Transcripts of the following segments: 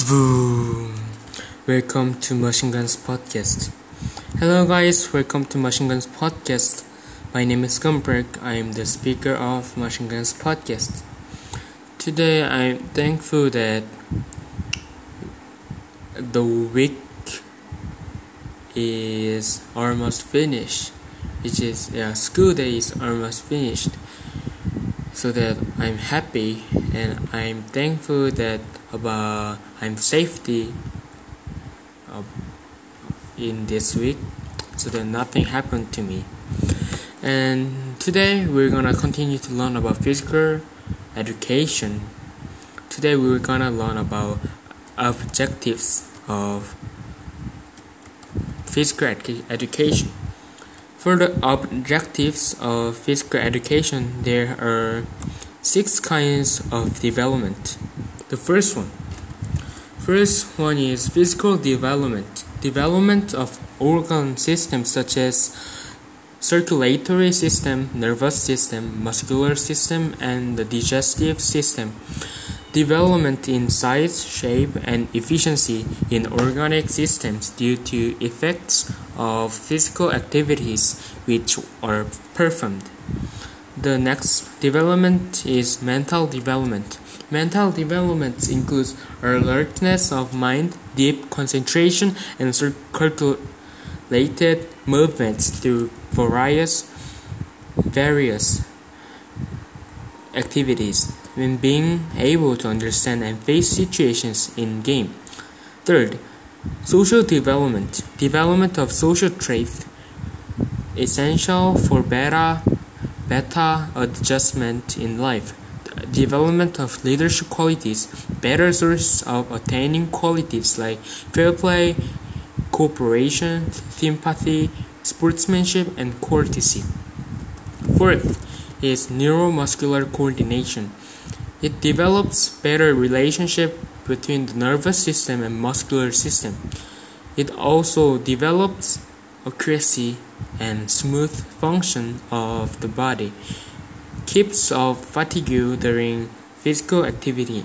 Welcome to Machine Guns Podcast. Hello, guys. Welcome to Machine Guns Podcast. My name is Gumberg. I am the speaker of Machine Guns Podcast. Today, I'm thankful that the week is almost finished, which is yeah, school day is almost finished. So that I'm happy and I'm thankful that about I'm safety uh, in this week. So that nothing happened to me. And today we're gonna continue to learn about physical education. Today we're gonna learn about objectives of physical ed- education. For the objectives of physical education there are six kinds of development the first one. First one is physical development. Development of organ systems such as circulatory system nervous system muscular system and the digestive system. Development in size shape and efficiency in organic systems due to effects of physical activities which are performed. The next development is mental development Mental development includes alertness of mind, deep concentration, and circulated movements through various various activities when being able to understand and face situations in game. Third, social development. Development of social traits essential for better better adjustment in life development of leadership qualities, better source of attaining qualities like fair play, cooperation, sympathy, sportsmanship, and courtesy. Fourth is neuromuscular coordination. It develops better relationship between the nervous system and muscular system. It also develops accuracy and smooth function of the body keeps off fatigue during physical activity.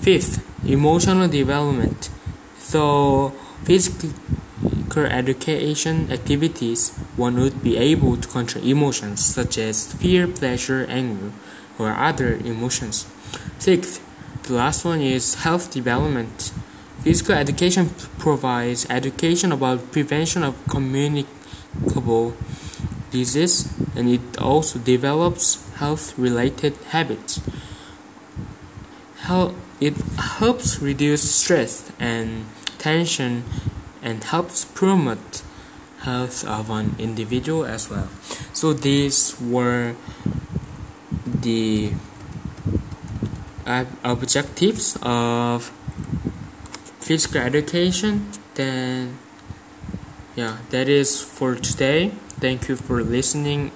Fifth, emotional development. So, physical education activities, one would be able to control emotions such as fear, pleasure, anger, or other emotions. Sixth, the last one is health development. Physical education provides education about prevention of communicable disease and it also develops health related habits. It helps reduce stress and tension and helps promote health of an individual as well. So these were the objectives of physical education. Then, yeah, that is for today. Thank you for listening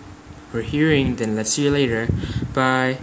or hearing. Then let's see you later. Bye.